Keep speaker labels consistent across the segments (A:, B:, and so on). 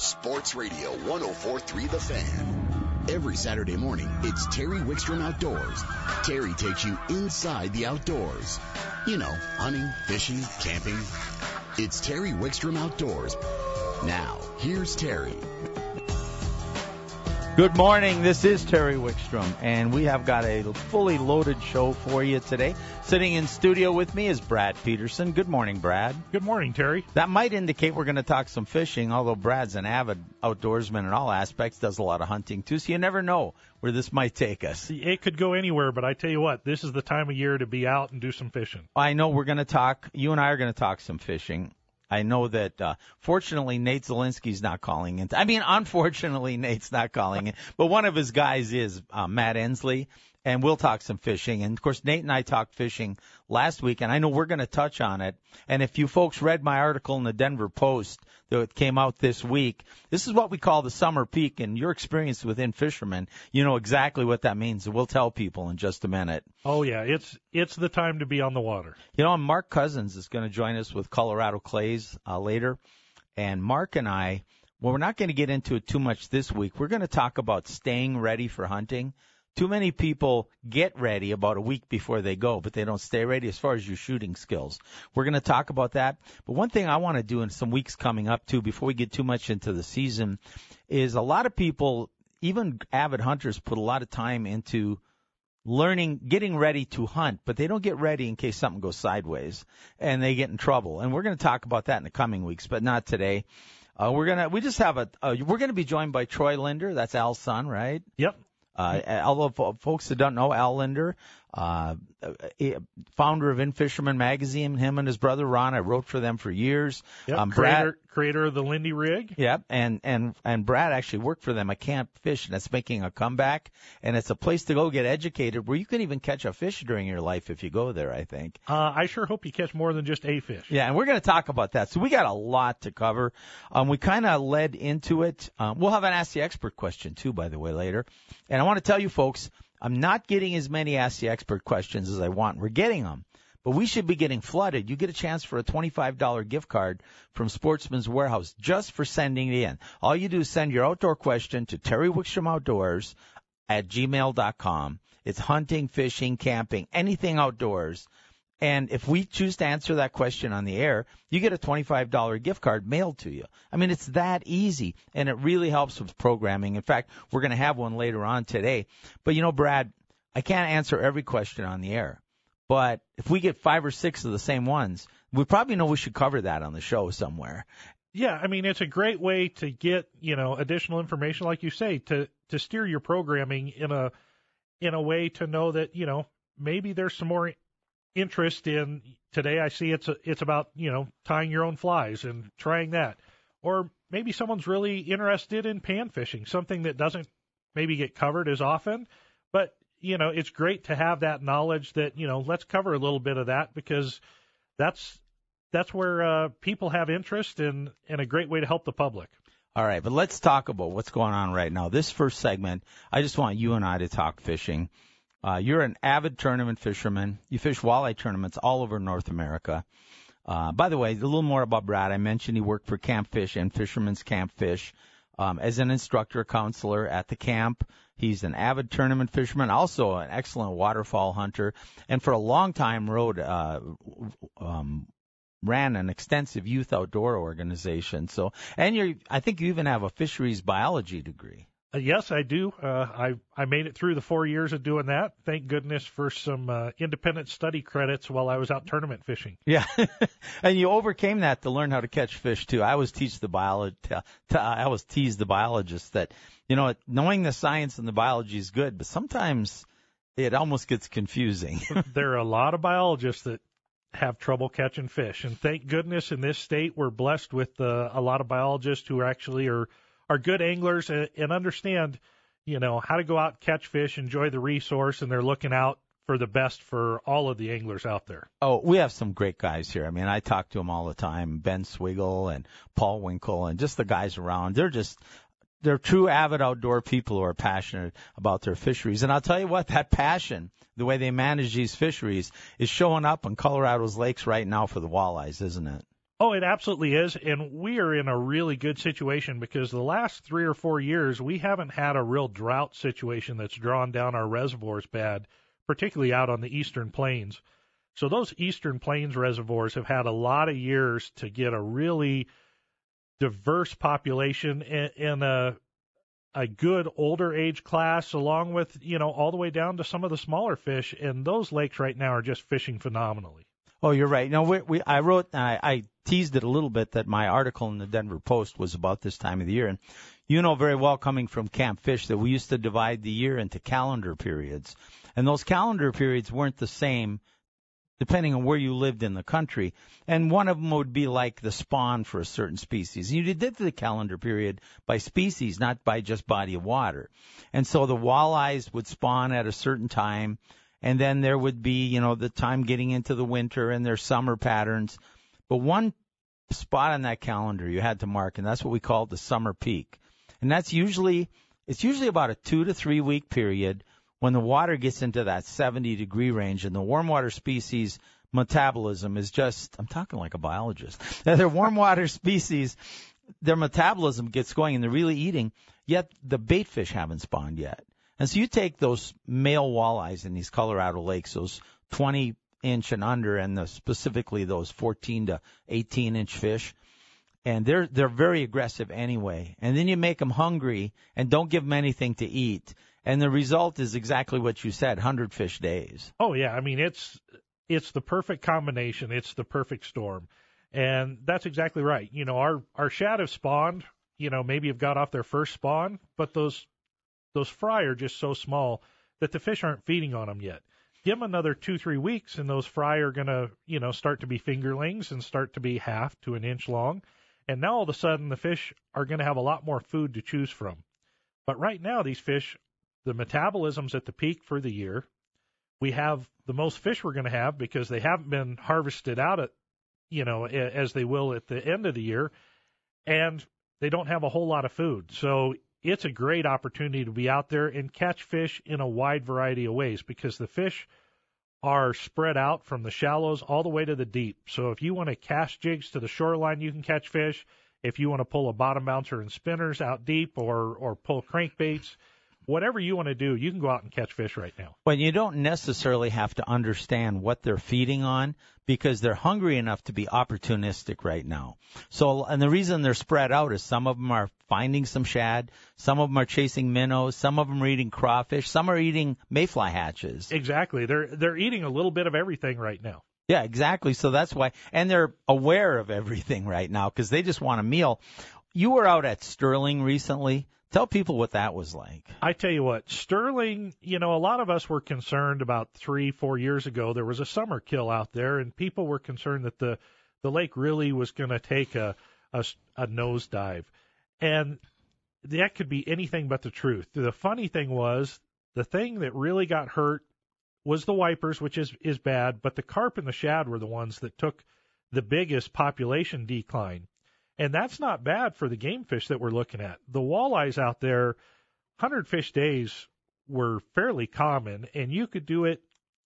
A: Sports Radio 1043 The Fan. Every Saturday morning, it's Terry Wickstrom Outdoors. Terry takes you inside the outdoors. You know, hunting, fishing, camping. It's Terry Wickstrom Outdoors. Now, here's Terry.
B: Good morning. This is Terry Wickstrom, and we have got a fully loaded show for you today. Sitting in studio with me is Brad Peterson. Good morning, Brad.
C: Good morning, Terry.
B: That might indicate we're going to talk some fishing, although Brad's an avid outdoorsman in all aspects, does a lot of hunting too, so you never know where this might take us.
C: It could go anywhere, but I tell you what, this is the time of year to be out and do some fishing.
B: I know we're going to talk, you and I are going to talk some fishing. I know that uh, fortunately Nate Zelinsky's not calling in. I mean, unfortunately Nate's not calling in, but one of his guys is uh, Matt Ensley, and we'll talk some fishing. And of course, Nate and I talked fishing last week, and I know we're going to touch on it. And if you folks read my article in the Denver Post that came out this week, this is what we call the summer peak. And your experience within fishermen, you know exactly what that means. We'll tell people in just a minute.
C: Oh yeah, it's it's the time to be on the water.
B: You know, Mark Cousins is going to join us with Colorado Clays uh, later, and Mark and I. Well, we're not going to get into it too much this week. We're going to talk about staying ready for hunting too many people get ready about a week before they go, but they don't stay ready as far as your shooting skills. We're going to talk about that. But one thing I want to do in some weeks coming up too, before we get too much into the season, is a lot of people, even avid hunters, put a lot of time into learning, getting ready to hunt, but they don't get ready in case something goes sideways and they get in trouble. And we're going to talk about that in the coming weeks, but not today. Uh, we're gonna, we just have a, uh, we're gonna be joined by Troy Lindner. That's Al's son, right?
C: Yep.
B: Uh, although folks that don't know Al Lindner, uh, founder of In Fisherman magazine, him and his brother Ron, I wrote for them for years.
C: Yep, um, creator, Brad, creator of the Lindy rig.
B: Yep, and and and Brad actually worked for them at Camp Fish, and it's making a comeback. And it's a place to go get educated, where you can even catch a fish during your life if you go there. I think.
C: Uh, I sure hope you catch more than just a fish.
B: Yeah, and we're going to talk about that. So we got a lot to cover. Um, we kind of led into it. Um, we'll have an Ask the Expert question too, by the way, later. And I want to tell you folks, I'm not getting as many Ask the Expert questions as I want. We're getting them but we should be getting flooded. You get a chance for a $25 gift card from Sportsman's Warehouse just for sending it in. All you do is send your outdoor question to Terry Wickstrom Outdoors at gmail.com. It's hunting, fishing, camping, anything outdoors. And if we choose to answer that question on the air, you get a $25 gift card mailed to you. I mean, it's that easy and it really helps with programming. In fact, we're going to have one later on today. But you know, Brad, I can't answer every question on the air. But if we get five or six of the same ones, we probably know we should cover that on the show somewhere.
C: Yeah, I mean it's a great way to get you know additional information, like you say, to to steer your programming in a in a way to know that you know maybe there's some more interest in today. I see it's a, it's about you know tying your own flies and trying that, or maybe someone's really interested in pan fishing, something that doesn't maybe get covered as often, but you know, it's great to have that knowledge that, you know, let's cover a little bit of that because that's that's where uh, people have interest and and a great way to help the public.
B: All right, but let's talk about what's going on right now. This first segment, I just want you and I to talk fishing. Uh, you're an avid tournament fisherman. You fish walleye tournaments all over North America. Uh, by the way, a little more about Brad. I mentioned he worked for Camp Fish and Fisherman's Camp Fish um, as an instructor counselor at the camp. He's an avid tournament fisherman, also an excellent waterfowl hunter, and for a long time rode uh, um, ran an extensive youth outdoor organization. So, and you're, I think you even have a fisheries biology degree.
C: Uh, yes, I do. Uh, I I made it through the four years of doing that. Thank goodness for some uh, independent study credits while I was out tournament fishing.
B: Yeah, and you overcame that to learn how to catch fish too. I was teach the biologist. I was tease the biologist that you know knowing the science and the biology is good, but sometimes it almost gets confusing.
C: there are a lot of biologists that have trouble catching fish, and thank goodness in this state we're blessed with uh, a lot of biologists who actually are are good anglers and, and understand, you know, how to go out, and catch fish, enjoy the resource, and they're looking out for the best for all of the anglers out there.
B: Oh, we have some great guys here. I mean, I talk to them all the time. Ben Swigle and Paul Winkle and just the guys around. They're just they're true avid outdoor people who are passionate about their fisheries. And I'll tell you what, that passion, the way they manage these fisheries, is showing up on Colorado's lakes right now for the walleyes, isn't it?
C: Oh, it absolutely is. And we are in a really good situation because the last three or four years, we haven't had a real drought situation that's drawn down our reservoirs bad, particularly out on the eastern plains. So those eastern plains reservoirs have had a lot of years to get a really diverse population in a a good older age class along with you know all the way down to some of the smaller fish and those lakes right now are just fishing phenomenally
B: Oh, you're right. No, we, we I wrote, I, I teased it a little bit that my article in the Denver Post was about this time of the year, and you know very well, coming from Camp Fish, that we used to divide the year into calendar periods, and those calendar periods weren't the same depending on where you lived in the country. And one of them would be like the spawn for a certain species. You did the calendar period by species, not by just body of water. And so the walleyes would spawn at a certain time and then there would be, you know, the time getting into the winter and their summer patterns. But one spot on that calendar you had to mark, and that's what we call the summer peak. And that's usually, it's usually about a two to three week period when the water gets into that 70 degree range and the warm water species metabolism is just, I'm talking like a biologist. They're warm water species, their metabolism gets going and they're really eating, yet the bait fish haven't spawned yet. And so you take those male walleyes in these Colorado lakes, those 20 inch and under, and the, specifically those 14 to 18 inch fish, and they're they're very aggressive anyway. And then you make them hungry and don't give them anything to eat, and the result is exactly what you said: 100 fish days.
C: Oh yeah, I mean it's it's the perfect combination. It's the perfect storm, and that's exactly right. You know, our our shad have spawned. You know, maybe have got off their first spawn, but those those fry are just so small that the fish aren't feeding on them yet. Give them another two, three weeks, and those fry are going to, you know, start to be fingerlings and start to be half to an inch long. And now all of a sudden, the fish are going to have a lot more food to choose from. But right now, these fish, the metabolism's at the peak for the year. We have the most fish we're going to have because they haven't been harvested out at, you know, as they will at the end of the year. And they don't have a whole lot of food. So it's a great opportunity to be out there and catch fish in a wide variety of ways because the fish are spread out from the shallows all the way to the deep. So if you want to cast jigs to the shoreline, you can catch fish. If you want to pull a bottom bouncer and spinners out deep or, or pull crankbaits, whatever you want to do, you can go out and catch fish right now.
B: Well, you don't necessarily have to understand what they're feeding on because they're hungry enough to be opportunistic right now. So, and the reason they're spread out is some of them are finding some shad, some of them are chasing minnows, some of them are eating crawfish, some are eating mayfly hatches.
C: Exactly. They're they're eating a little bit of everything right now.
B: Yeah, exactly. So that's why, and they're aware of everything right now because they just want a meal. You were out at Sterling recently. Tell people what that was like.
C: I tell you what, Sterling, you know, a lot of us were concerned about three, four years ago. There was a summer kill out there, and people were concerned that the, the lake really was going to take a, a, a nosedive. And that could be anything but the truth. The funny thing was, the thing that really got hurt was the wipers, which is, is bad, but the carp and the shad were the ones that took the biggest population decline. And that's not bad for the game fish that we're looking at. The walleyes out there, 100 fish days were fairly common, and you could do it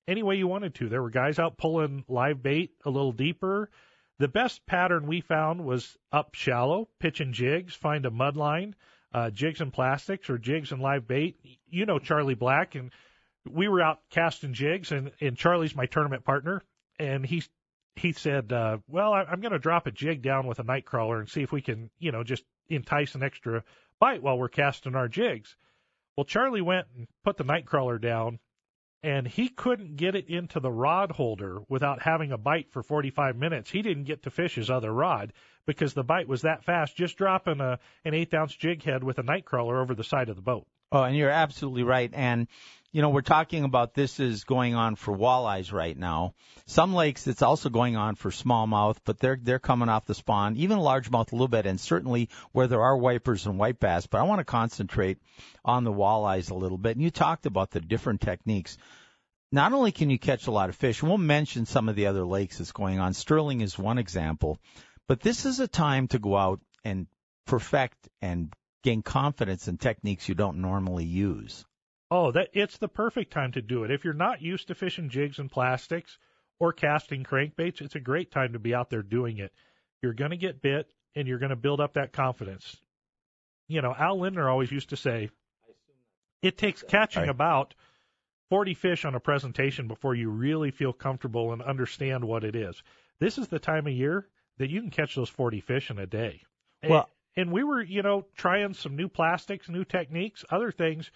C: any way you wanted to. There were guys out pulling live bait a little deeper. The best pattern we found was up shallow, pitching jigs, find a mud line, uh, jigs and plastics or jigs and live bait. You know Charlie Black, and we were out casting jigs, and, and Charlie's my tournament partner, and he he said, uh, "Well, I, I'm going to drop a jig down with a night crawler and see if we can, you know, just entice an extra bite while we're casting our jigs." Well, Charlie went and put the night crawler down, and he couldn't get it into the rod holder without having a bite for 45 minutes. He didn't get to fish his other rod because the bite was that fast, just dropping a an eighth ounce jig head with a night crawler over the side of the boat.
B: Oh, and you're absolutely right. And you know, we're talking about this is going on for walleyes right now. Some lakes it's also going on for smallmouth, but they're they're coming off the spawn, even largemouth a little bit, and certainly where there are wipers and white bass. But I want to concentrate on the walleyes a little bit. And you talked about the different techniques. Not only can you catch a lot of fish, we'll mention some of the other lakes that's going on. Sterling is one example, but this is a time to go out and perfect and gain confidence in techniques you don't normally use.
C: Oh, that it's the perfect time to do it. If you're not used to fishing jigs and plastics or casting crankbaits, it's a great time to be out there doing it you're going to get bit and you're going to build up that confidence. You know, Al Lindner always used to say, it takes catching about 40 fish on a presentation before you really feel comfortable and understand what it is. This is the time of year that you can catch those 40 fish in a day.
B: Well-
C: and, we were, you know, trying some new plastics, new techniques, other things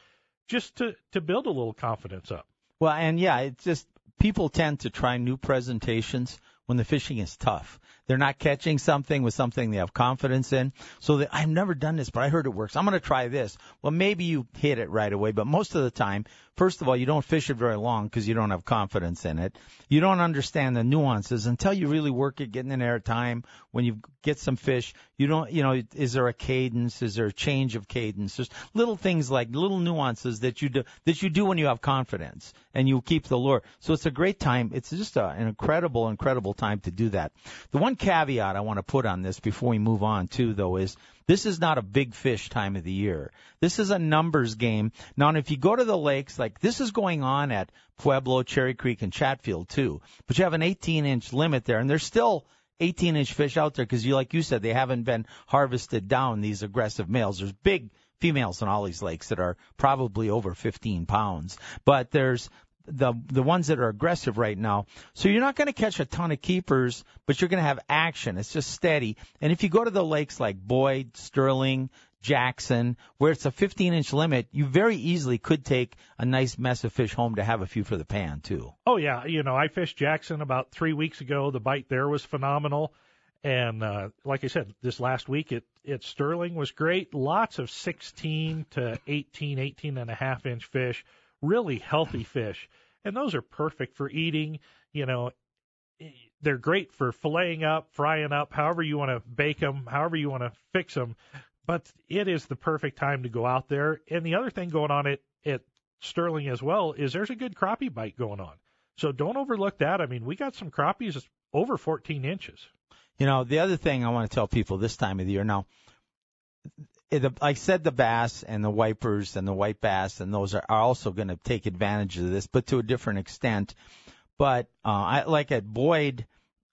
C: just to to build a little confidence up.
B: Well, and yeah, it's just people tend to try new presentations when the fishing is tough. They're not catching something with something they have confidence in. So I've never done this, but I heard it works. I'm going to try this. Well, maybe you hit it right away, but most of the time, first of all, you don't fish it very long because you don't have confidence in it. You don't understand the nuances until you really work at getting in there time. When you get some fish, you don't, you know, is there a cadence? Is there a change of cadence? There's little things like little nuances that you do, that you do when you have confidence and you keep the lure. So it's a great time. It's just a, an incredible, incredible time to do that. The one caveat I want to put on this before we move on too, though, is this is not a big fish time of the year. This is a numbers game. Now, if you go to the lakes, like this is going on at Pueblo, Cherry Creek, and Chatfield too, but you have an 18 inch limit there, and there's still 18 inch fish out there because you, like you said, they haven't been harvested down these aggressive males. There's big females in all these lakes that are probably over 15 pounds, but there's the the ones that are aggressive right now. So you're not going to catch a ton of keepers, but you're going to have action. It's just steady. And if you go to the lakes like Boyd, Sterling, Jackson, where it's a 15 inch limit, you very easily could take a nice mess of fish home to have a few for the pan too.
C: Oh yeah, you know, I fished Jackson about three weeks ago. The bite there was phenomenal, and uh, like I said, this last week it at Sterling was great. Lots of 16 to 18, 18 and a half inch fish, really healthy fish, and those are perfect for eating. You know, they're great for filleting up, frying up, however you want to bake them, however you want to fix them. But it is the perfect time to go out there. And the other thing going on at, at Sterling as well is there's a good crappie bite going on. So don't overlook that. I mean, we got some crappies over 14 inches.
B: You know, the other thing I want to tell people this time of the year now, it, I said, the bass and the wipers and the white bass and those are, are also going to take advantage of this, but to a different extent. But uh, I like at Boyd,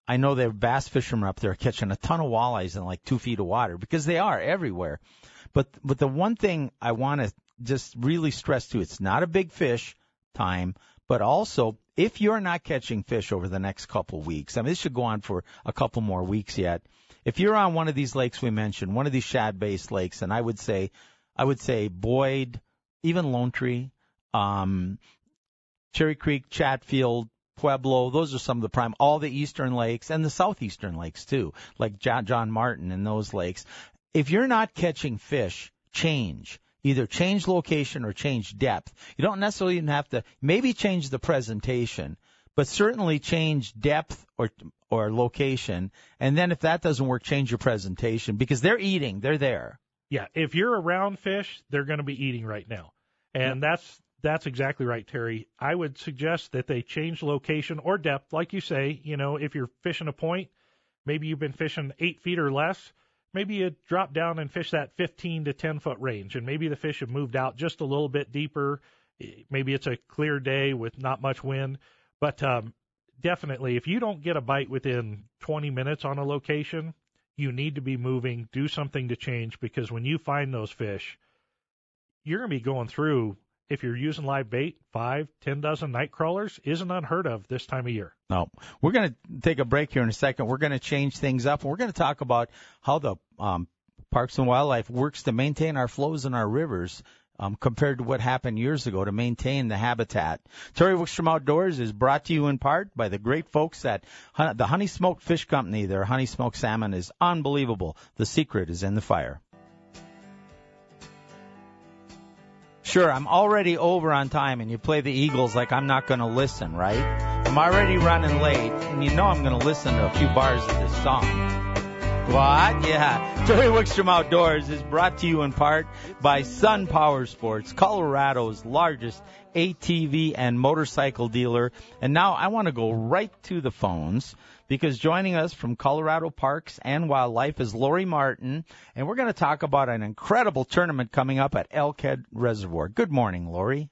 B: I know there are bass fishermen up there catching a ton of walleyes in like two feet of water because they are everywhere. But but the one thing I want to just really stress too, it's not a big fish time, but also if you're not catching fish over the next couple weeks, I mean this should go on for a couple more weeks yet. If you're on one of these lakes we mentioned, one of these shad-based lakes, and I would say, I would say Boyd, even Lone Tree, um, Cherry Creek, Chatfield, Pueblo, those are some of the prime, all the eastern lakes and the southeastern lakes too, like John, John Martin and those lakes. If you're not catching fish, change. Either change location or change depth. You don't necessarily even have to, maybe change the presentation, but certainly change depth or, or location. And then if that doesn't work, change your presentation because they're eating, they're there.
C: Yeah, if you're around fish, they're going to be eating right now. And that's that's exactly right, Terry. I would suggest that they change location or depth, like you say. You know, if you're fishing a point, maybe you've been fishing eight feet or less. Maybe you drop down and fish that 15 to 10 foot range, and maybe the fish have moved out just a little bit deeper. Maybe it's a clear day with not much wind, but um, definitely, if you don't get a bite within 20 minutes on a location, you need to be moving, do something to change because when you find those fish, you're going to be going through if you're using live bait, five, ten dozen night crawlers isn't unheard of this time of year.
B: No, we're going to take a break here in a second. We're going to change things up. and We're going to talk about how the um, Parks and Wildlife works to maintain our flows in our rivers um, compared to what happened years ago to maintain the habitat. Terry Wickstrom Outdoors is brought to you in part by the great folks at Hun- the Honey Smoked Fish Company. Their honey smoked salmon is unbelievable. The secret is in the fire. Sure, I'm already over on time and you play the Eagles like I'm not going to listen, right? I'm already running late and you know I'm going to listen to a few bars of this song. What? Yeah. Terry Wickstrom Outdoors is brought to you in part by Sun Power Sports, Colorado's largest ATV and motorcycle dealer. And now I want to go right to the phones because joining us from Colorado Parks and Wildlife is Lori Martin, and we're going to talk about an incredible tournament coming up at Elkhead Reservoir. Good morning, Lori.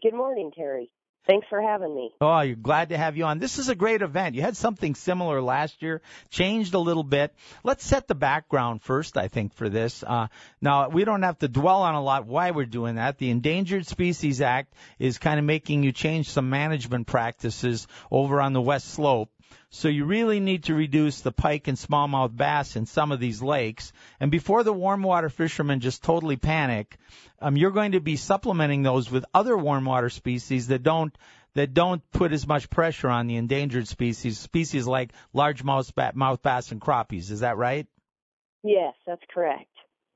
D: Good morning, Terry. Thanks for having me.
B: Oh, you're glad to have you on. This is a great event. You had something similar last year, changed a little bit. Let's set the background first, I think, for this. Uh, now, we don't have to dwell on a lot why we're doing that. The Endangered Species Act is kind of making you change some management practices over on the West Slope. So you really need to reduce the pike and smallmouth bass in some of these lakes. And before the warm water fishermen just totally panic, um, you're going to be supplementing those with other warm water species that don't that don't put as much pressure on the endangered species, species like largemouth mouth bass and crappies. Is that right?
D: Yes, that's correct.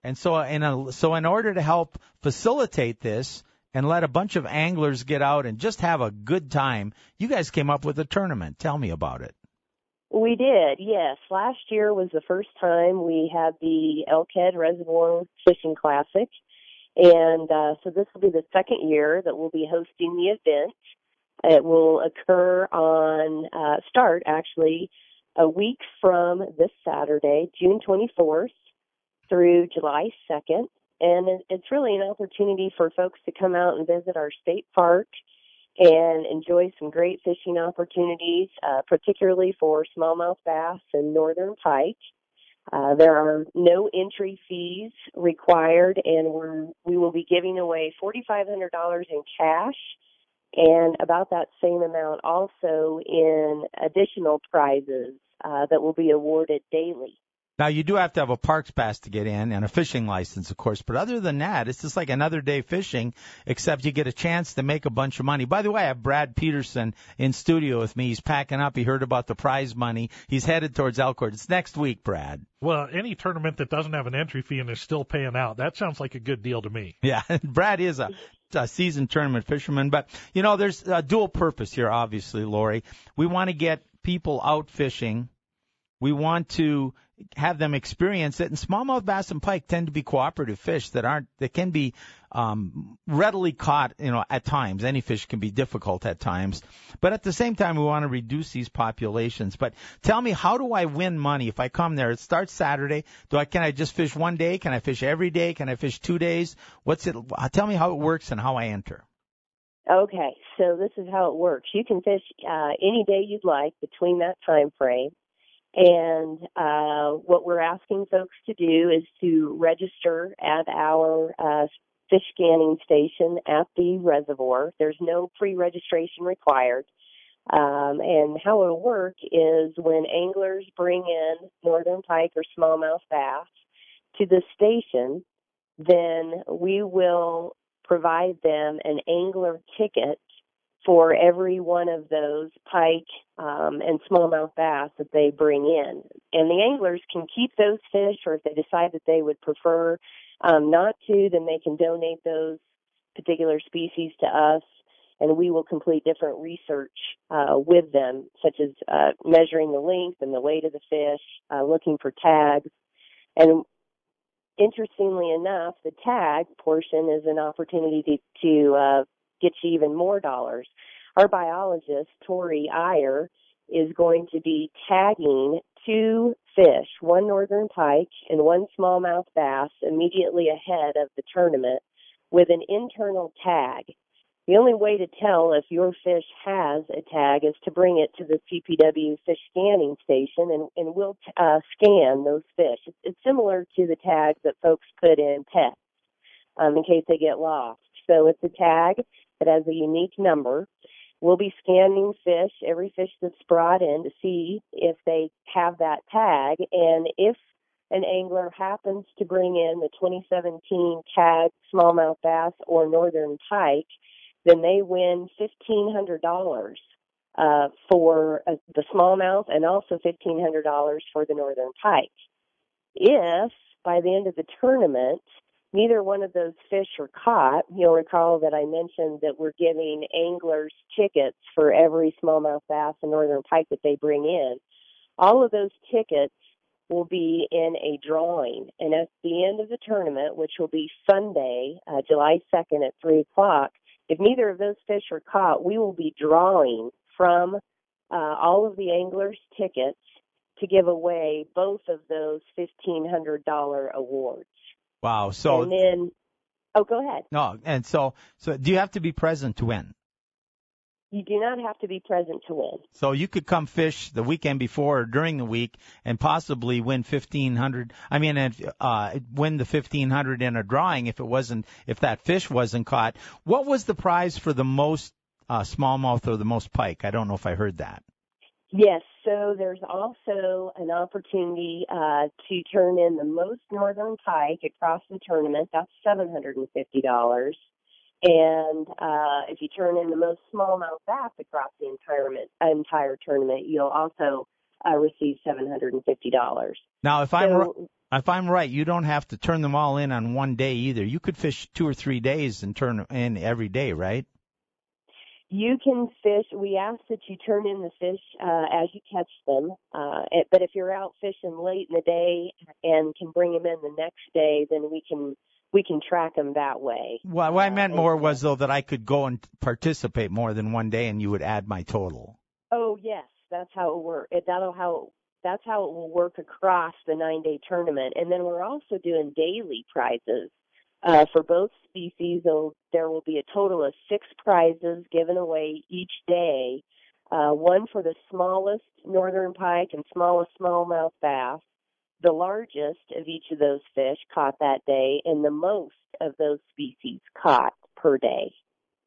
B: And so, in a, so in order to help facilitate this and let a bunch of anglers get out and just have a good time, you guys came up with a tournament. Tell me about it.
D: We did, yes. Last year was the first time we had the Elkhead Reservoir Fishing Classic. And uh, so this will be the second year that we'll be hosting the event. It will occur on, uh, start actually a week from this Saturday, June 24th through July 2nd. And it's really an opportunity for folks to come out and visit our state park and enjoy some great fishing opportunities, uh, particularly for smallmouth bass and northern pike. Uh, there are no entry fees required, and we're, we will be giving away $4,500 in cash and about that same amount also in additional prizes uh, that will be awarded daily.
B: Now you do have to have a parks pass to get in and a fishing license, of course. But other than that, it's just like another day fishing, except you get a chance to make a bunch of money. By the way, I have Brad Peterson in studio with me. He's packing up. He heard about the prize money. He's headed towards Elkhorn. It's next week, Brad.
C: Well, any tournament that doesn't have an entry fee and is still paying out, that sounds like a good deal to me.
B: Yeah, Brad is a, a seasoned tournament fisherman, but you know, there's a dual purpose here. Obviously, Lori, we want to get people out fishing. We want to have them experience it. And smallmouth bass and pike tend to be cooperative fish that aren't that can be um, readily caught. You know, at times any fish can be difficult at times, but at the same time we want to reduce these populations. But tell me, how do I win money if I come there? It starts Saturday. Do I can I just fish one day? Can I fish every day? Can I fish two days? What's it? Tell me how it works and how I enter.
D: Okay, so this is how it works. You can fish uh, any day you'd like between that time frame. And uh, what we're asking folks to do is to register at our uh, fish scanning station at the reservoir. There's no pre-registration required. Um, and how it'll work is when anglers bring in northern pike or smallmouth bass to the station, then we will provide them an angler ticket for every one of those pike um, and smallmouth bass that they bring in. And the anglers can keep those fish, or if they decide that they would prefer um, not to, then they can donate those particular species to us, and we will complete different research uh, with them, such as uh, measuring the length and the weight of the fish, uh, looking for tags, and interestingly enough, the tag portion is an opportunity to, to uh, get you even more dollars. Our biologist, Tory Eyre, is going to be tagging two fish, one northern pike and one smallmouth bass, immediately ahead of the tournament with an internal tag. The only way to tell if your fish has a tag is to bring it to the CPW fish scanning station and, and we'll uh, scan those fish. It's, it's similar to the tags that folks put in pets um, in case they get lost. So it's a tag that has a unique number. We'll be scanning fish, every fish that's brought in to see if they have that tag. And if an angler happens to bring in the 2017 tag smallmouth bass or northern pike, then they win $1,500 uh, for uh, the smallmouth and also $1,500 for the northern pike. If by the end of the tournament neither one of those fish are caught. You'll recall that I mentioned that we're giving anglers tickets for every smallmouth bass and northern pike that they bring in. All of those tickets will be in a drawing, and at the end of the tournament, which will be Sunday, uh, July 2nd at 3 o'clock, if neither of those fish are caught, we will be drawing from uh, all of the anglers' tickets to give away both of those $1,500 awards.
B: Wow. So
D: and then, oh, go ahead.
B: No, and so so do you have to be present to win?
D: You do not have to be present to win.
B: So you could come fish the weekend before or during the week and possibly win fifteen hundred. I mean, uh, win the fifteen hundred in a drawing if it wasn't if that fish wasn't caught. What was the prize for the most uh, smallmouth or the most pike? I don't know if I heard that.
D: Yes, so there's also an opportunity uh, to turn in the most northern pike across the tournament. That's seven hundred and fifty dollars. And uh, if you turn in the most smallmouth bass across the entire entire tournament, you'll also uh, receive seven hundred and fifty dollars.
B: Now, if I'm if I'm right, you don't have to turn them all in on one day either. You could fish two or three days and turn in every day, right?
D: You can fish. We ask that you turn in the fish uh, as you catch them. Uh, but if you're out fishing late in the day and can bring them in the next day, then we can we can track them that way.
B: Well, what I meant uh, more was though that I could go and participate more than one day, and you would add my total.
D: Oh yes, that's how it works. That'll how that's how it will work across the nine day tournament. And then we're also doing daily prizes. Uh, for both species, there will be a total of six prizes given away each day. Uh, one for the smallest northern pike and smallest smallmouth bass, the largest of each of those fish caught that day and the most of those species caught per day.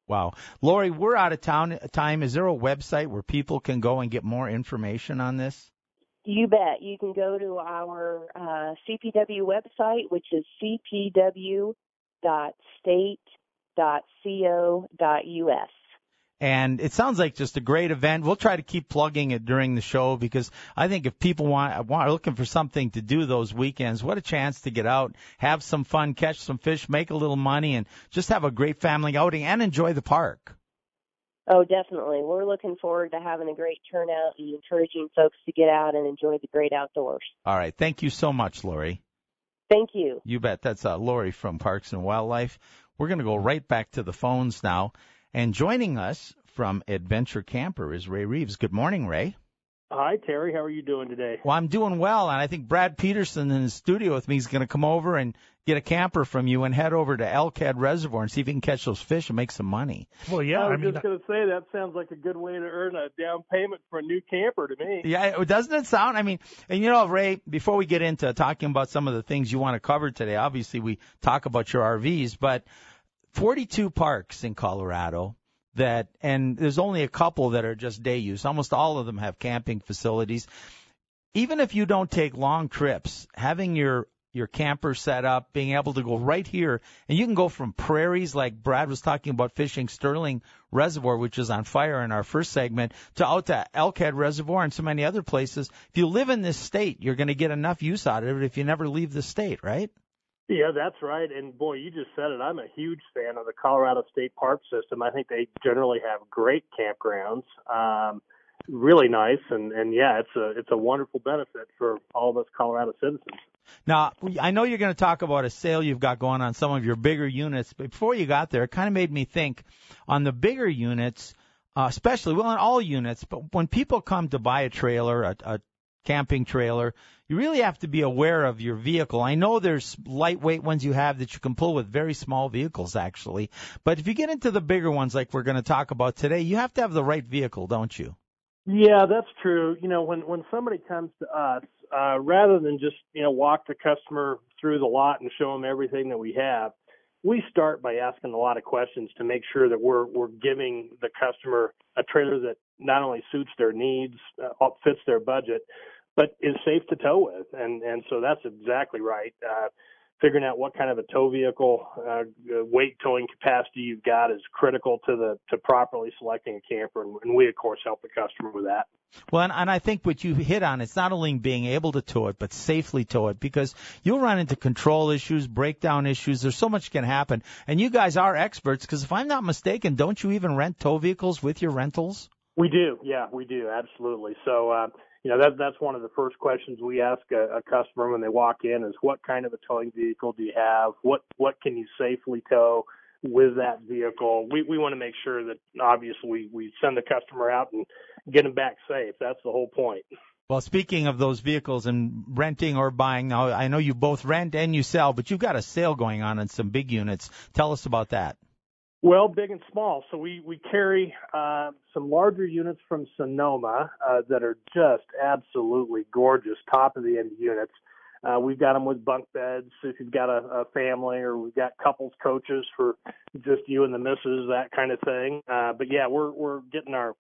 B: Wow. Lori, we're out of town time. Is there a website where people can go and get more information on this?
D: You bet. You can go to our uh, CPW website, which is cpw.state.co.us.
B: And it sounds like just a great event. We'll try to keep plugging it during the show because I think if people want, want are looking for something to do those weekends, what a chance to get out, have some fun, catch some fish, make a little money, and just have a great family outing and enjoy the park.
D: Oh, definitely. We're looking forward to having a great turnout and encouraging folks to get out and enjoy the great outdoors.
B: All right. Thank you so much, Lori.
D: Thank you.
B: You bet. That's uh, Lori from Parks and Wildlife. We're going to go right back to the phones now. And joining us from Adventure Camper is Ray Reeves. Good morning, Ray.
E: Hi, Terry. How are you doing today?
B: Well, I'm doing well, and I think Brad Peterson in the studio with me is going to come over and get a camper from you and head over to Elkhead Reservoir and see if he can catch those fish and make some money.
C: Well, yeah,
E: I was
C: I mean,
E: just going to say that sounds like a good way to earn a down payment for a new camper to me.
B: Yeah, doesn't it sound? I mean, and you know, Ray, before we get into talking about some of the things you want to cover today, obviously we talk about your RVs, but 42 parks in Colorado that, and there's only a couple that are just day use. Almost all of them have camping facilities. Even if you don't take long trips, having your your camper set up, being able to go right here, and you can go from prairies like Brad was talking about fishing Sterling Reservoir, which is on fire in our first segment, to out to Elkhead Reservoir and so many other places. If you live in this state, you're going to get enough use out of it if you never leave the state, right?
E: Yeah, that's right. And boy, you just said it. I'm a huge fan of the Colorado State Park system. I think they generally have great campgrounds. Um, really nice and and yeah it's a it's a wonderful benefit for all of us colorado citizens
B: now i know you're going to talk about a sale you've got going on some of your bigger units but before you got there it kind of made me think on the bigger units uh, especially well on all units but when people come to buy a trailer a, a camping trailer, you really have to be aware of your vehicle. I know there's lightweight ones you have that you can pull with very small vehicles actually, but if you get into the bigger ones like we're going to talk about today, you have to have the right vehicle, don't you?
E: Yeah, that's true. You know, when when somebody comes to us, uh, rather than just you know walk the customer through the lot and show them everything that we have, we start by asking a lot of questions to make sure that we're we're giving the customer a trailer that not only suits their needs, uh, fits their budget, but is safe to tow with. And and so that's exactly right. Uh, figuring out what kind of a tow vehicle uh, weight towing capacity you've got is critical to the to properly selecting a camper, and, and we of course help the customer with that.
B: Well, and, and I think what you hit on, it's not only being able to tow it, but safely tow it, because you'll run into control issues, breakdown issues. There's so much can happen, and you guys are experts. Because if I'm not mistaken, don't you even rent tow vehicles with your rentals?
E: We do, yeah, we do, absolutely. So, uh, you know, that, that's one of the first questions we ask a, a customer when they walk in is what kind of a towing vehicle do you have? What, what can you safely tow with that vehicle? We, we want to make sure that obviously we, send the customer out and get them back safe. That's the whole point.
B: Well, speaking of those vehicles and renting or buying, now I know you both rent and you sell, but you've got a sale going on in some big units. Tell us about that.
E: Well, big and small. So we we carry uh, some larger units from Sonoma uh, that are just absolutely gorgeous, top of the end units. Uh, we've got them with bunk beds if you've got a, a family, or we've got couples coaches for just you and the missus, that kind of thing. Uh, but yeah, we're we're getting our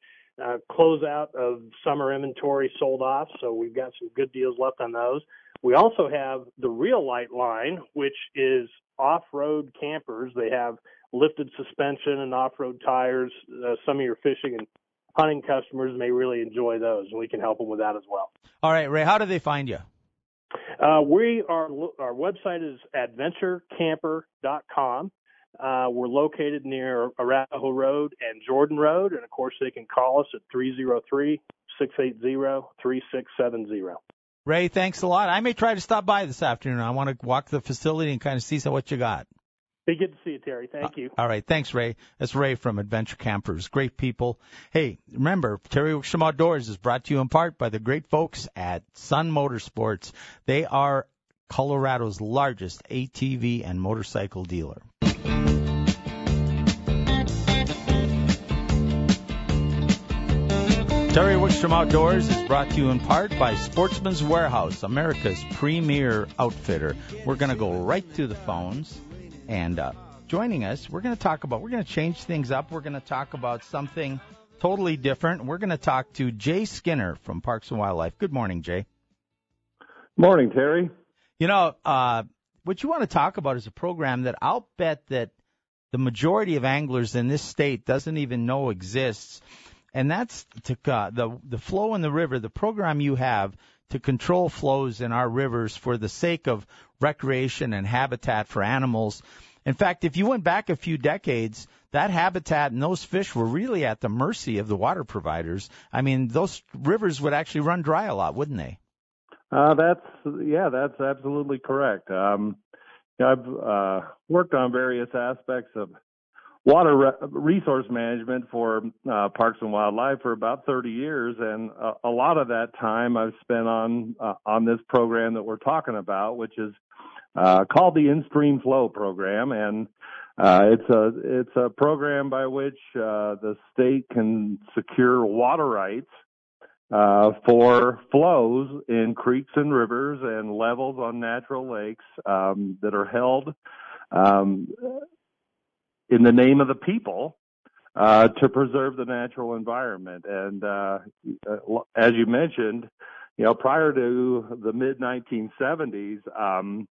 E: uh, closeout of summer inventory sold off, so we've got some good deals left on those. We also have the Real Light line, which is off-road campers. They have lifted suspension and off-road tires. Uh, some of your fishing and hunting customers may really enjoy those, and we can help them with that as well.
B: All right, Ray, how do they find you?
E: Uh, we are our website is adventurecamper.com. Uh, we're located near Arapahoe Road and Jordan Road, and of course they can call us at 303 680 3670.
B: Ray, thanks a lot. I may try to stop by this afternoon. I want to walk the facility and kind of see what you got.
E: Be good to see you, Terry. Thank you.
B: Uh, all right. Thanks, Ray. That's Ray from Adventure Campers. Great people. Hey, remember, Terry Wickstrom Outdoors is brought to you in part by the great folks at Sun Motorsports. They are Colorado's largest ATV and motorcycle dealer. Terry Wickstrom Outdoors is brought to you in part by Sportsman's Warehouse, America's premier outfitter. We're going to go right to the phones. And uh, joining us, we're going to talk about, we're going to change things up. We're going to talk about something totally different. We're going to talk to Jay Skinner from Parks and Wildlife. Good morning, Jay.
F: Morning, Terry.
B: You know, uh, what you want to talk about is a program that I'll bet that the majority of anglers in this state doesn't even know exists and that's to uh, the the flow in the river. The program you have to control flows in our rivers for the sake of recreation and habitat for animals. In fact, if you went back a few decades, that habitat and those fish were really at the mercy of the water providers. I mean, those rivers would actually run dry a lot, wouldn't they?
F: Uh, that's yeah, that's absolutely correct. Um, I've uh, worked on various aspects of water re- resource management for uh, Parks and Wildlife for about 30 years, and a lot of that time I've spent on uh, on this program that we're talking about, which is uh, called the In-Stream Flow Program, and uh, it's a it's a program by which uh, the state can secure water rights for flows in creeks and rivers and levels on natural lakes um, that are held um, in the name of the people uh, to preserve the natural environment. And uh, uh as you mentioned, you know, prior to the mid 1970s, um,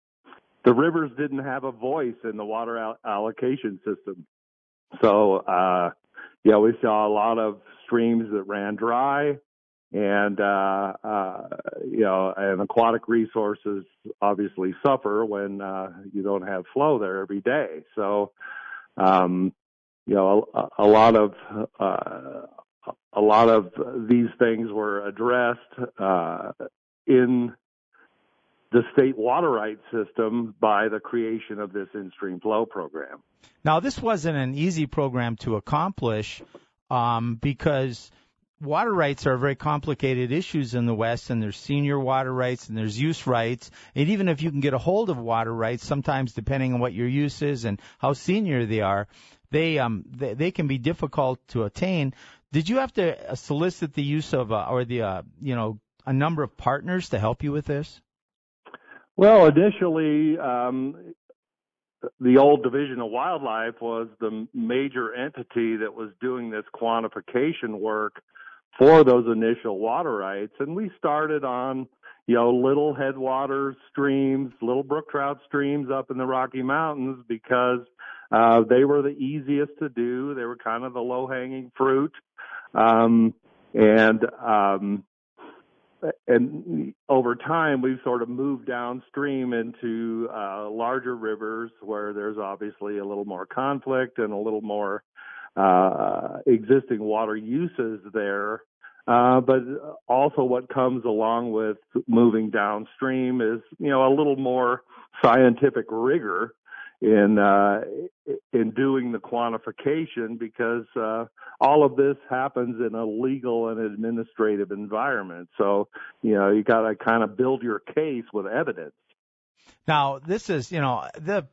F: the rivers didn't have a voice in the water al- allocation system. So, uh, yeah, we saw a lot of streams that ran dry and uh, uh, you know, and aquatic resources obviously suffer when uh, you don't have flow there every day. So, um, you know, a, a lot of uh, a lot of these things were addressed uh, in the state water rights system by the creation of this in-stream flow program.
B: Now, this wasn't an easy program to accomplish um, because water rights are very complicated issues in the West, and there's senior water rights and there's use rights. And even if you can get a hold of water rights, sometimes depending on what your use is and how senior they are, they um they, they can be difficult to attain. Did you have to uh, solicit the use of uh, or the uh, you know a number of partners to help you with this?
F: Well, initially, um, the old division of wildlife was the major entity that was doing this quantification work for those initial water rights. And we started on, you know, little headwater streams, little brook trout streams up in the Rocky Mountains because uh, they were the easiest to do. They were kind of the low hanging fruit. Um, and, um, and over time, we've sort of moved downstream into uh, larger rivers where there's obviously a little more conflict and a little more uh, existing water uses there. Uh, but also what comes along with moving downstream is, you know, a little more scientific rigor in uh, in doing the quantification because uh, all of this happens in a legal and administrative environment. So you know you got to kind of build your case with evidence.
B: Now this is you know the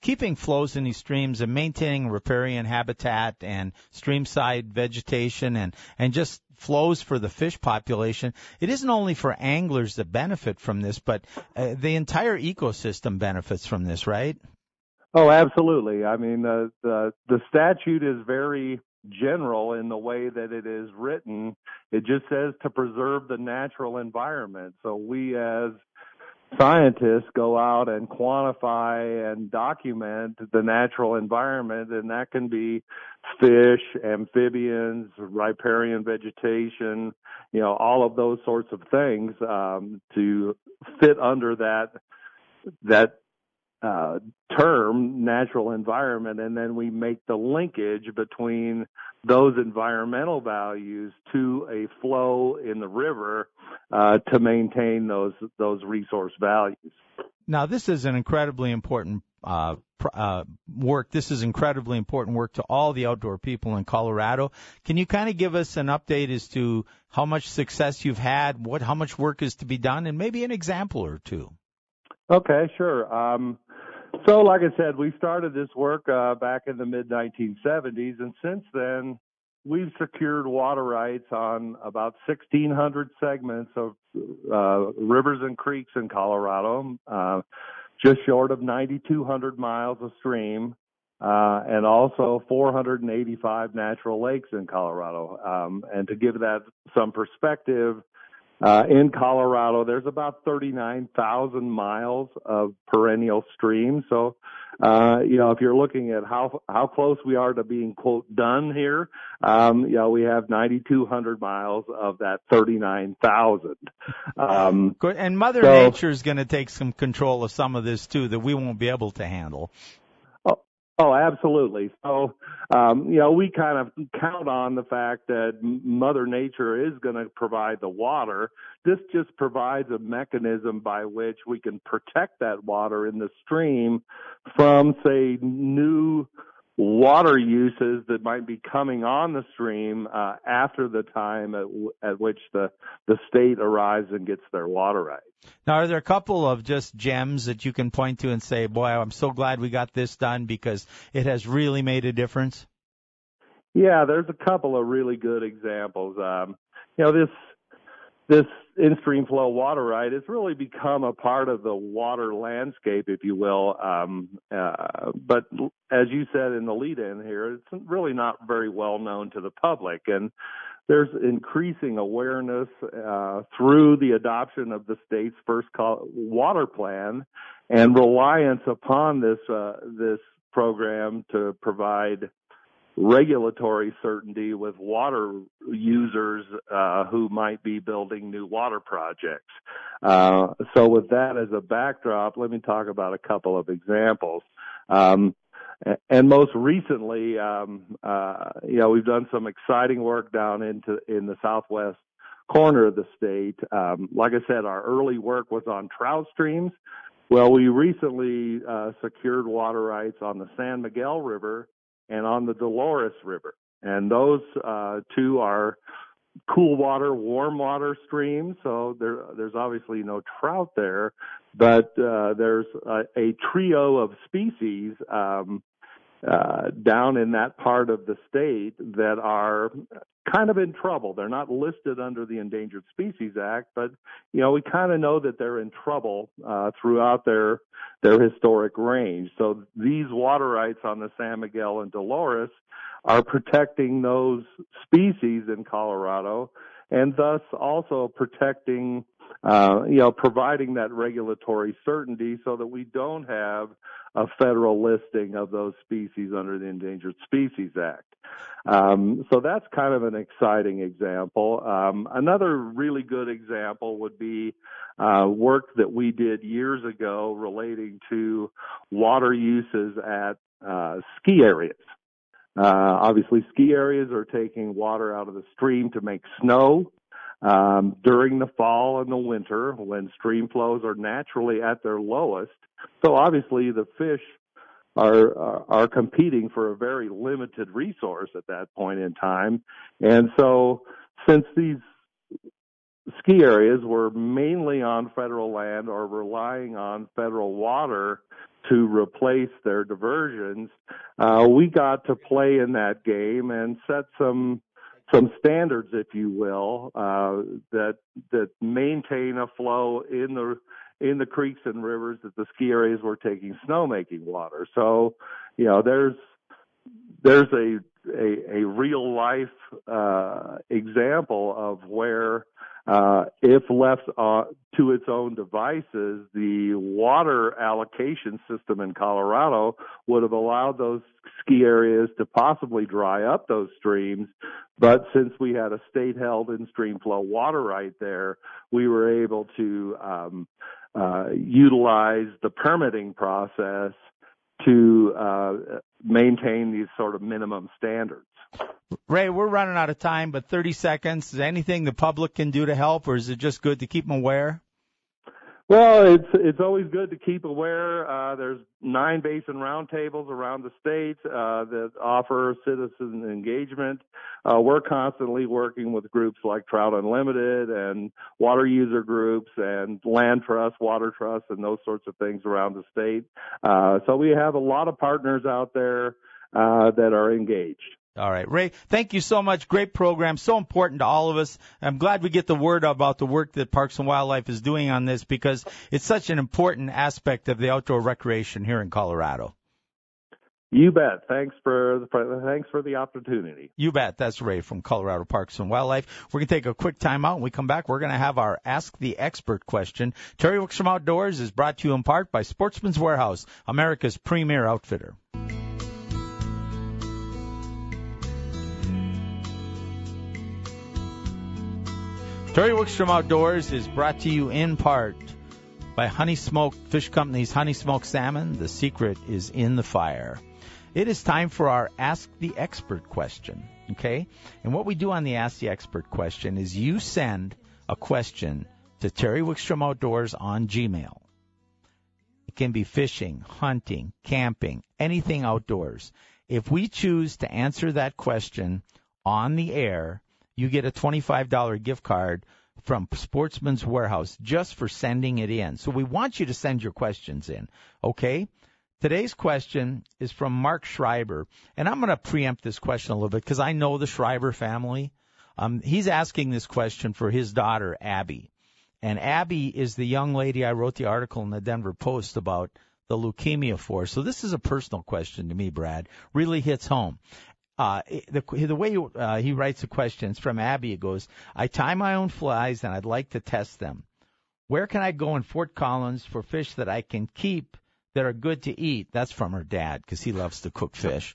B: keeping flows in these streams and maintaining riparian habitat and streamside vegetation and and just flows for the fish population. It isn't only for anglers that benefit from this, but uh, the entire ecosystem benefits from this, right?
F: Oh, absolutely. I mean, the the, the statute is very general in the way that it is written. It just says to preserve the natural environment. So we as scientists go out and quantify and document the natural environment, and that can be fish, amphibians, riparian vegetation, you know, all of those sorts of things um, to fit under that that uh, term natural environment, and then we make the linkage between those environmental values to a flow in the river uh, to maintain those those resource values.
B: Now, this is an incredibly important uh, uh, work. This is incredibly important work to all the outdoor people in Colorado. Can you kind of give us an update as to how much success you've had, what how much work is to be done, and maybe an example or two?
F: Okay, sure. Um, so, like I said, we started this work uh, back in the mid 1970s, and since then, we've secured water rights on about 1,600 segments of uh, rivers and creeks in Colorado, uh, just short of 9,200 miles of stream, uh, and also 485 natural lakes in Colorado. Um, and to give that some perspective, uh, in Colorado, there's about 39,000 miles of perennial streams. So, uh, you know, if you're looking at how how close we are to being quote done here, um, you know, we have 9,200 miles of that 39,000.
B: Um, and Mother so, Nature is going to take some control of some of this too that we won't be able to handle.
F: Oh, absolutely. So, um, you know, we kind of count on the fact that Mother Nature is going to provide the water. This just provides a mechanism by which we can protect that water in the stream from, say, new water uses that might be coming on the stream uh, after the time at, w- at which the the state arrives and gets their water rights.
B: Now, are there a couple of just gems that you can point to and say, "Boy, I'm so glad we got this done because it has really made a difference"?
F: Yeah, there's a couple of really good examples. Um, you know, this this in-stream flow water right has really become a part of the water landscape, if you will. Um, uh, but as you said in the lead-in here, it's really not very well known to the public, and there's increasing awareness uh, through the adoption of the state's first water plan and reliance upon this uh, this program to provide regulatory certainty with water users uh, who might be building new water projects. Uh, so, with that as a backdrop, let me talk about a couple of examples. Um, and most recently, um, uh, you know, we've done some exciting work down into in the southwest corner of the state. Um, like I said, our early work was on trout streams. Well, we recently uh, secured water rights on the San Miguel River and on the Dolores River. And those uh, two are cool water, warm water streams. So there, there's obviously no trout there, but uh, there's a, a, trio of species um, uh, down in that part of the state that are kind of in trouble. They're not listed under the Endangered Species Act, but you know we kind of know that they're in trouble uh, throughout their their historic range. So these water rights on the San Miguel and Dolores are protecting those species in Colorado, and thus also protecting uh, you know, providing that regulatory certainty so that we don't have a federal listing of those species under the Endangered Species Act. Um, so that's kind of an exciting example. Um, another really good example would be uh, work that we did years ago relating to water uses at uh, ski areas. Uh, obviously, ski areas are taking water out of the stream to make snow um, during the fall and the winter when stream flows are naturally at their lowest. So obviously the fish are, are, are competing for a very limited resource at that point in time. And so since these ski areas were mainly on federal land or relying on federal water to replace their diversions, uh, we got to play in that game and set some some standards, if you will, uh, that that maintain a flow in the in the creeks and rivers that the ski areas were taking snowmaking water. So, you know, there's there's a a, a real life uh, example of where uh, if left uh, to its own devices, the water allocation system in Colorado would have allowed those ski areas to possibly dry up those streams. But since we had a state held in stream flow water right there, we were able to um, uh, utilize the permitting process to uh, maintain these sort of minimum standards.
B: Ray, we're running out of time, but 30 seconds. Is anything the public can do to help, or is it just good to keep them aware?
F: Well, it's it's always good to keep aware. Uh, there's nine basin roundtables around the state uh, that offer citizen engagement. Uh, we're constantly working with groups like Trout Unlimited and water user groups and land trust, water trust, and those sorts of things around the state. Uh, so we have a lot of partners out there uh, that are engaged.
B: All right, Ray, thank you so much. Great program, so important to all of us. I'm glad we get the word about the work that Parks and Wildlife is doing on this because it's such an important aspect of the outdoor recreation here in Colorado.
F: You bet. Thanks for the, thanks for the opportunity.
B: You bet. That's Ray from Colorado Parks and Wildlife. We're going to take a quick time out. When we come back, we're going to have our Ask the Expert question. Terry Wickstrom Outdoors is brought to you in part by Sportsman's Warehouse, America's premier outfitter. Terry Wickstrom Outdoors is brought to you in part by Honey Smoke Fish Company's Honey Smoke Salmon. The secret is in the fire. It is time for our Ask the Expert question. Okay? And what we do on the Ask the Expert question is you send a question to Terry Wickstrom Outdoors on Gmail. It can be fishing, hunting, camping, anything outdoors. If we choose to answer that question on the air, you get a $25 gift card from Sportsman's Warehouse just for sending it in. So we want you to send your questions in. Okay? Today's question is from Mark Schreiber, and I'm going to preempt this question a little bit because I know the Schreiber family. Um, he's asking this question for his daughter, Abby. And Abby is the young lady I wrote the article in the Denver Post about the leukemia for. So this is a personal question to me, Brad. Really hits home uh, the, the way uh, he writes the questions from Abby, it goes, I tie my own flies and I'd like to test them. Where can I go in Fort Collins for fish that I can keep that are good to eat. That's from her dad because he loves to cook fish.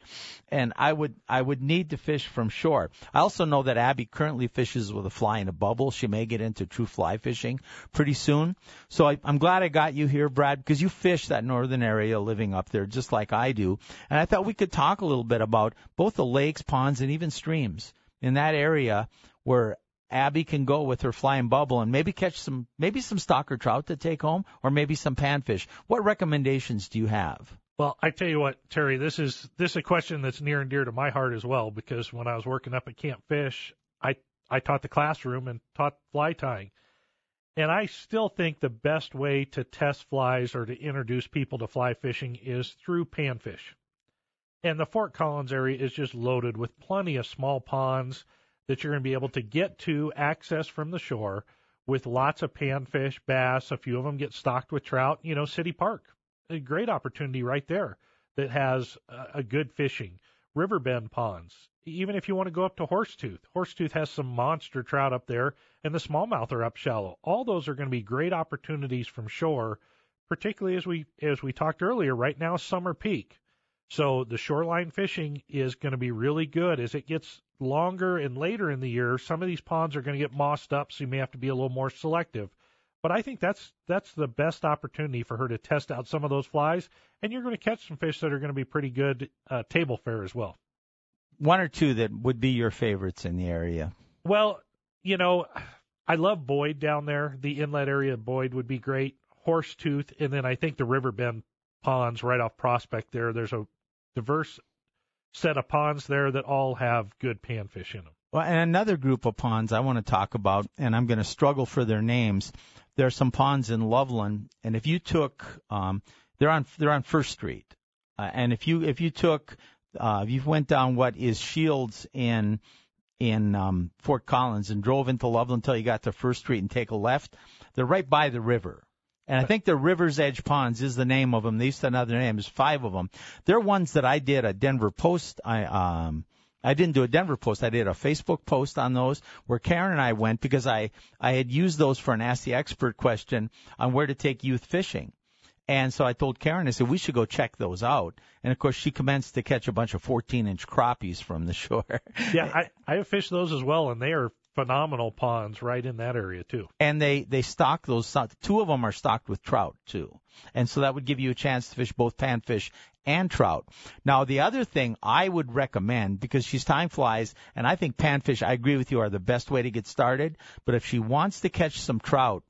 B: And I would I would need to fish from shore. I also know that Abby currently fishes with a fly in a bubble. She may get into true fly fishing pretty soon. So I, I'm glad I got you here, Brad, because you fish that northern area living up there just like I do. And I thought we could talk a little bit about both the lakes, ponds, and even streams in that area where Abby can go with her flying bubble and maybe catch some, maybe some stocker trout to take home, or maybe some panfish. What recommendations do you have?
C: Well, I tell you what, Terry, this is this is a question that's near and dear to my heart as well because when I was working up at Camp Fish, I I taught the classroom and taught fly tying. And I still think the best way to test flies or to introduce people to fly fishing is through panfish. And the Fort Collins area is just loaded with plenty of small ponds that you're going to be able to get to access from the shore with lots of panfish, bass. A few of them get stocked with trout. You know, City Park, a great opportunity right there that has a good fishing. Riverbend ponds. Even if you want to go up to Horsetooth, Horsetooth has some monster trout up there, and the smallmouth are up shallow. All those are going to be great opportunities from shore, particularly as we as we talked earlier. Right now, summer peak. So the shoreline fishing is going to be really good as it gets longer and later in the year. Some of these ponds are going to get mossed up, so you may have to be a little more selective. But I think that's that's the best opportunity for her to test out some of those flies, and you're going to catch some fish that are going to be pretty good uh, table fare as well.
B: One or two that would be your favorites in the area.
C: Well, you know, I love Boyd down there. The inlet area of Boyd would be great. Horsetooth, and then I think the Riverbend ponds right off Prospect there. There's a diverse set of ponds there that all have good panfish in them.
B: Well, and another group of ponds I want to talk about, and I'm going to struggle for their names. There are some ponds in Loveland, and if you took um, They're on they're on First Street, uh, and if you if you took uh, if you went down what is Shields in in um, Fort Collins and drove into Loveland until you got to First Street and take a left, they're right by the river. And I think the River's Edge Ponds is the name of them. They used to another name. There's five of them. They're ones that I did a Denver Post. I um I didn't do a Denver post. I did a Facebook post on those where Karen and I went because I I had used those for an Ask the Expert question on where to take youth fishing. And so I told Karen, I said, we should go check those out. And of course, she commenced to catch a bunch of 14 inch crappies from the shore.
C: yeah, I, I have fished those as well, and they are phenomenal ponds right in that area too.
B: And they, they stock those, two of them are stocked with trout too. And so that would give you a chance to fish both panfish and trout. Now, the other thing I would recommend, because she's time flies, and I think panfish, I agree with you, are the best way to get started. But if she wants to catch some trout,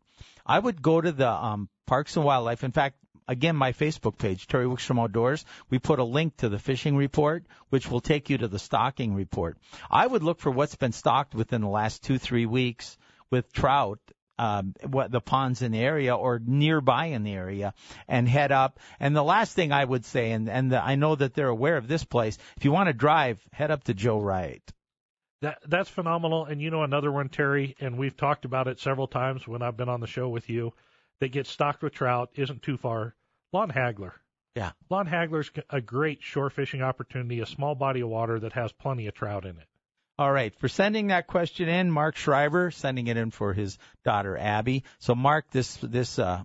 B: I would go to the um, Parks and Wildlife. In fact, again, my Facebook page, Terry Wickstrom Outdoors, we put a link to the fishing report, which will take you to the stocking report. I would look for what's been stocked within the last two, three weeks with trout um, what the ponds in the area or nearby in the area and head up. And the last thing I would say, and and the, I know that they're aware of this place. If you want to drive, head up to Joe Wright.
C: That that's phenomenal. And you know another one, Terry, and we've talked about it several times when I've been on the show with you. That gets stocked with trout isn't too far Lon Hagler.
B: Yeah.
C: Lon Hagler's a great shore fishing opportunity, a small body of water that has plenty of trout in it.
B: All right. For sending that question in, Mark Schreiber, sending it in for his daughter Abby. So Mark, this, this, uh,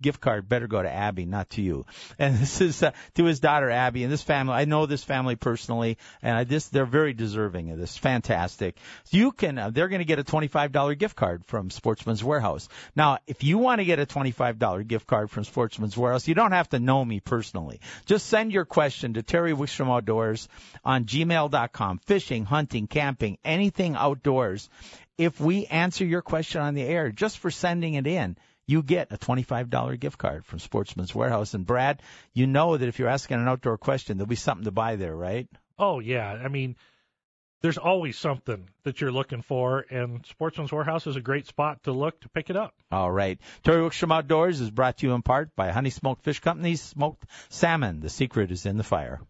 B: gift card better go to Abby, not to you. And this is uh, to his daughter Abby and this family. I know this family personally, and I just they're very deserving of this. Fantastic. You can uh, they're going to get a $25 gift card from Sportsman's Warehouse. Now, if you want to get a $25 gift card from Sportsman's Warehouse, you don't have to know me personally. Just send your question to Terry Wickstrom Outdoors on gmail.com. Fishing, hunting, camping, anything outdoors. If we answer your question on the air just for sending it in, you get a $25 gift card from Sportsman's Warehouse. And Brad, you know that if you're asking an outdoor question, there'll be something to buy there, right?
C: Oh, yeah. I mean, there's always something that you're looking for, and Sportsman's Warehouse is a great spot to look to pick it up.
B: All right. Terry Wickstrom Outdoors is brought to you in part by Honey Smoked Fish Company's Smoked Salmon. The secret is in the fire.